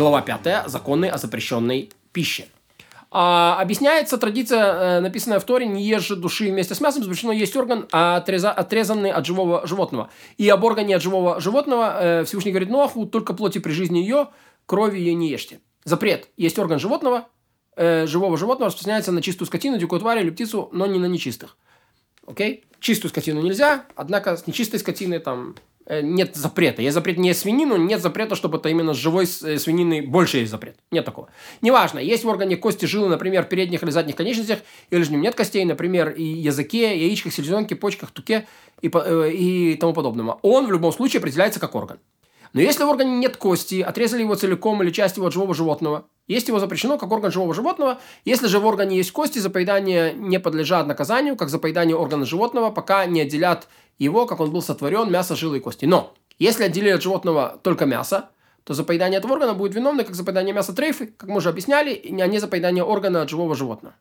Глава 5. Законы о запрещенной пище. А, объясняется традиция, э, написанная в Торе, не ешь души вместе с мясом, запрещено есть орган, отреза, отрезанный от живого животного. И об органе от живого животного э, Всевышний говорит Ноаху, только плоти при жизни ее, крови ее не ешьте. Запрет. Есть орган животного, э, живого животного распространяется на чистую скотину, дикую тварь или птицу, но не на нечистых. Окей? Чистую скотину нельзя, однако с нечистой скотиной там нет запрета. Есть запрет не свинину, нет запрета, чтобы это именно с живой э, свинины больше есть запрет. Нет такого. Неважно, есть в органе кости, жилы, например, в передних или задних конечностях, или же нет костей, например, и языке, яичках, селезенке, почках, туке и, э, и тому подобного. Он в любом случае определяется как орган. Но если в органе нет кости, отрезали его целиком или часть его живого животного, есть его запрещено как орган живого животного. Если же в органе есть кости, за поедание не подлежат наказанию, как за поедание органа животного, пока не отделят его, как он был сотворен, мясо, жилы и кости. Но если отделили от животного только мясо, то за поедание этого органа будет виновны, как за поедание мяса трейфы, как мы уже объясняли, а не за органа от живого животного.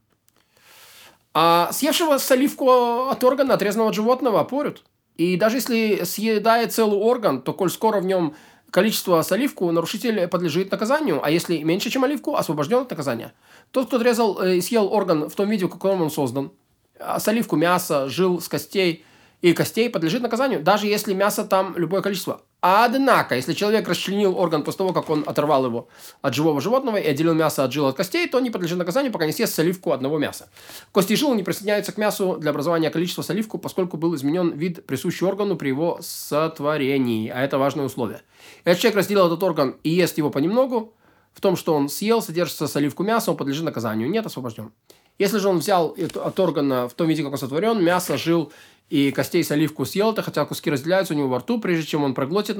А съевшего соливку от органа, отрезанного от животного, порют. И даже если съедает целый орган, то коль скоро в нем количество соливку, нарушитель подлежит наказанию, а если меньше, чем оливку, освобожден от наказания. Тот, кто отрезал э, и съел орган в том виде, в каком он создан, а соливку мяса, жил с костей – и костей подлежит наказанию, даже если мясо там любое количество. Однако, если человек расчленил орган после того, как он оторвал его от живого животного и отделил мясо от жил от костей, то не подлежит наказанию, пока не съест соливку одного мяса. Кости и жилы не присоединяются к мясу для образования количества соливку, поскольку был изменен вид, присущий органу при его сотворении. А это важное условие. Если человек разделил этот орган и ест его понемногу, в том, что он съел, содержится соливку мяса, он подлежит наказанию. Нет, освобожден. Если же он взял от органа в том виде, как он сотворен, мясо, жил и костей с оливку съел это, хотя куски разделяются у него во рту, прежде чем он проглотит,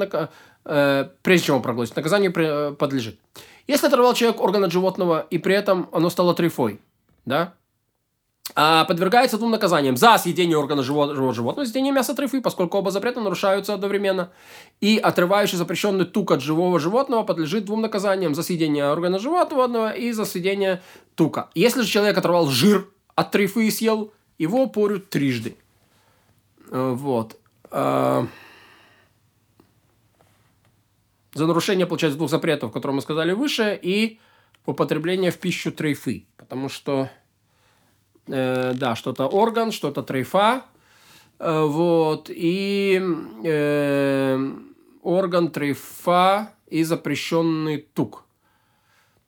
э, прежде чем он проглотит, наказанию э, подлежит. Если оторвал человек орган от животного, и при этом оно стало трифой, да, подвергается двум наказаниям. За съедение органа живого, живого животного, съедение мяса трифы, поскольку оба запрета нарушаются одновременно. И отрывающий запрещенный тук от живого животного подлежит двум наказаниям. За съедение органа животного и за съедение тука. Если же человек оторвал жир от трифы и съел, его порют трижды. Э, вот. А, за нарушение, получается, двух запретов, которые мы сказали выше, и употребление в пищу трейфы. Потому что, э, да, что-то орган, что-то трейфа. Э, вот. И э, орган трейфа и запрещенный тук.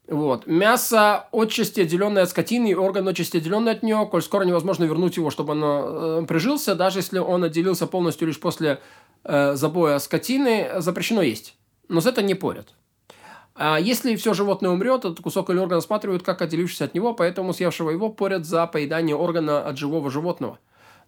Вот. Мясо отчасти отделенное от скотины и орган отчасти отделенный от нее, коль скоро невозможно вернуть его, чтобы оно э, прижился, даже если он отделился полностью лишь после э, забоя скотины, запрещено есть. Но за это не порят. А если все животное умрет, этот кусок или орган осматривают как отделившийся от него, поэтому съевшего его порят за поедание органа от живого животного.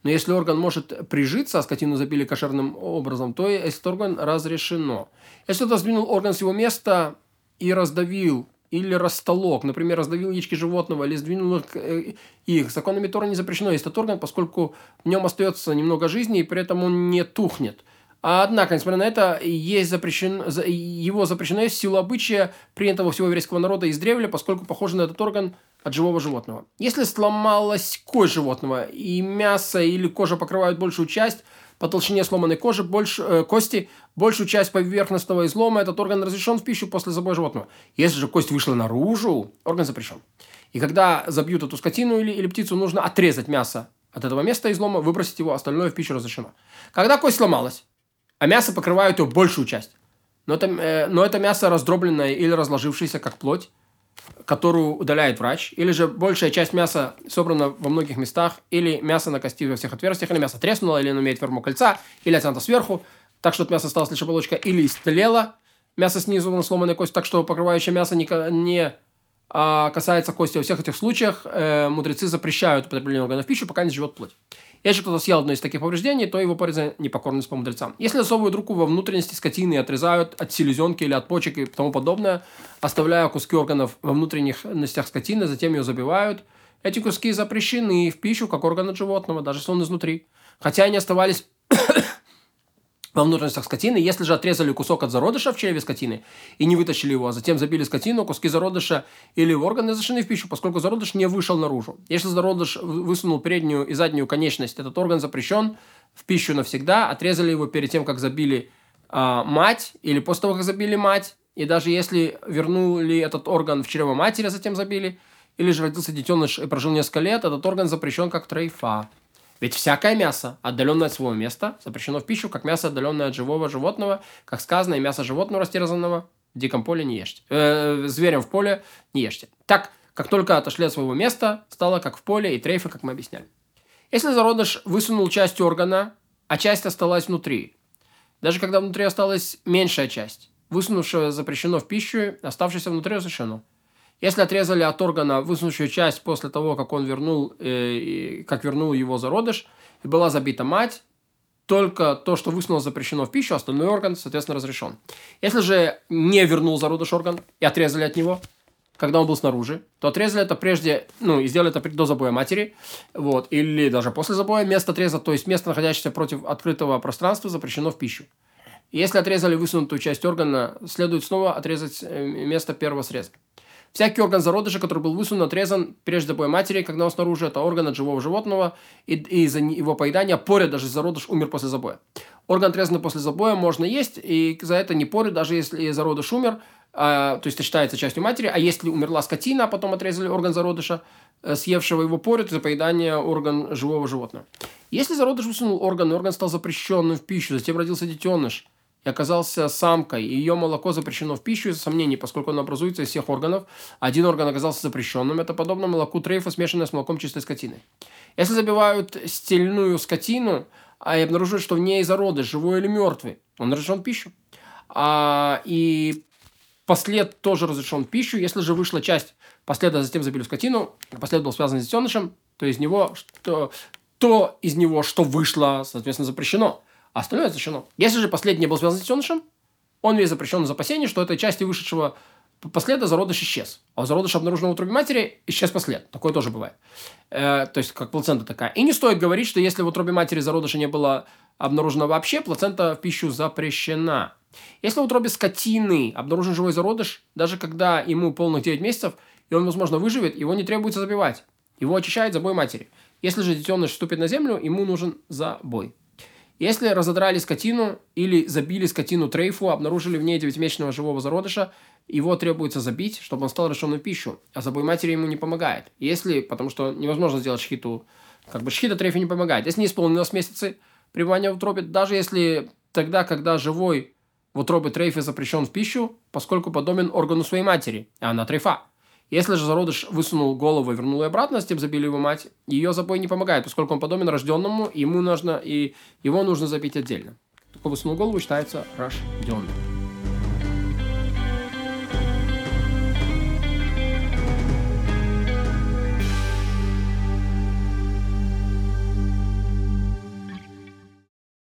Но если орган может прижиться, а скотину забили кошерным образом, то этот орган разрешено. Если кто-то сдвинул орган с его места и раздавил или растолок, например, раздавил яички животного или сдвинул их, э, их. Законами Тора не запрещено есть этот орган, поскольку в нем остается немного жизни, и при этом он не тухнет. Однако, несмотря на это, есть запрещен, его запрещено есть в силу обычая, принятого всего еврейского народа из древля, поскольку похоже на этот орган от живого животного. Если сломалась кость животного, и мясо или кожа покрывают большую часть, по толщине сломанной кожи, больше, э, кости, большую часть поверхностного излома этот орган разрешен в пищу после забоя животного. Если же кость вышла наружу, орган запрещен. И когда забьют эту скотину или, или птицу, нужно отрезать мясо от этого места излома, выбросить его, остальное в пищу разрешено. Когда кость сломалась, а мясо покрывает ее большую часть, но это, э, но это мясо раздробленное или разложившееся, как плоть, которую удаляет врач, или же большая часть мяса собрана во многих местах, или мясо на кости во всех отверстиях, или мясо треснуло, или оно имеет форму кольца, или оттянуто сверху, так что от мяса осталась лишь оболочка, или истлело мясо снизу на сломанной кость, так что покрывающее мясо не, не а, касается кости. Во всех этих случаях э, мудрецы запрещают употребление органов пищи, пока не живет плоть. Если кто-то съел одно из таких повреждений, то его порят за непокорность по мудрецам. Если засовывают руку во внутренности скотины и отрезают от селезенки или от почек и тому подобное, оставляя куски органов во внутренних внутренностях скотины, затем ее забивают, эти куски запрещены в пищу, как орган от животного, даже если он изнутри. Хотя они оставались во внутренностях скотины. Если же отрезали кусок от зародыша в чреве скотины и не вытащили его, а затем забили скотину, куски зародыша или органы зашли в пищу, поскольку зародыш не вышел наружу. Если зародыш высунул переднюю и заднюю конечность, этот орган запрещен в пищу навсегда. Отрезали его перед тем, как забили а, мать, или после того, как забили мать, и даже если вернули этот орган в чрево матери, а затем забили, или же родился детеныш и прожил несколько лет, этот орган запрещен как трейфа. Ведь всякое мясо, отдаленное от своего места, запрещено в пищу, как мясо, отдаленное от живого животного, как сказано, и мясо животного растерзанного в диком поле не ешьте. Э, зверям в поле не ешьте. Так, как только отошли от своего места, стало как в поле и трейфа, как мы объясняли. Если зародыш высунул часть органа, а часть осталась внутри, даже когда внутри осталась меньшая часть, высунувшая запрещено в пищу, оставшееся внутри разрешено – если отрезали от органа высунувшую часть после того, как он вернул, э, как вернул его зародыш, и была забита мать, только то, что высунуло, запрещено в пищу, остальной орган, соответственно, разрешен. Если же не вернул зародыш орган и отрезали от него, когда он был снаружи, то отрезали это прежде, ну, и сделали это до забоя матери, вот, или даже после забоя место отреза, то есть место, находящееся против открытого пространства, запрещено в пищу. Если отрезали высунутую часть органа, следует снова отрезать э, место первого среза. Всякий орган зародыша, который был высунут, отрезан прежде забоя матери, когда он снаружи, это орган от живого животного, и, и из-за его поедания порят, даже зародыш умер после забоя. Орган, отрезанный после забоя, можно есть, и за это не порят, даже если зародыш умер, а, то есть это считается частью матери, а если умерла скотина, а потом отрезали орган зародыша, э, съевшего его порят за поедание орган живого животного. Если зародыш высунул орган, и орган стал запрещенным в пищу, затем родился детеныш, и оказался самкой, ее молоко запрещено в пищу из-за сомнений, поскольку оно образуется из всех органов. Один орган оказался запрещенным. Это подобно молоку трейфа, смешанное с молоком чистой скотины. Если забивают стельную скотину, а и обнаруживают, что в ней зародыш, живой или мертвый, он разрешен в пищу. А, и послед тоже разрешен в пищу. Если же вышла часть последа, затем забили скотину, послед был связан с детенышем, то из него, что, то из него, что вышло, соответственно, запрещено а остальное запрещено. Если же последний был связан с детенышем, он весь запрещен из опасения, что этой части вышедшего последа зародыш исчез. А у зародыша, обнаруженного в утробе матери, исчез послед. Такое тоже бывает. Э, то есть, как плацента такая. И не стоит говорить, что если в утробе матери зародыша не было обнаружено вообще, плацента в пищу запрещена. Если в утробе скотины обнаружен живой зародыш, даже когда ему полных 9 месяцев, и он, возможно, выживет, его не требуется забивать. Его очищает забой матери. Если же детеныш вступит на землю, ему нужен забой. Если разодрали скотину или забили скотину трейфу, обнаружили в ней девятимесячного живого зародыша, его требуется забить, чтобы он стал решенную пищу, а забой матери ему не помогает. Если, потому что невозможно сделать шхиту, как бы шхита трейфу не помогает. Если не исполнилось месяцы пребывания в утробе, даже если тогда, когда живой в утробе трейфе запрещен в пищу, поскольку подобен органу своей матери, а она трейфа. Если же зародыш высунул голову и вернул ее обратно, с тем забили его мать, ее забой не помогает, поскольку он подобен рожденному, ему нужно, и его нужно забить отдельно. Кто высунул голову, считается рожденным.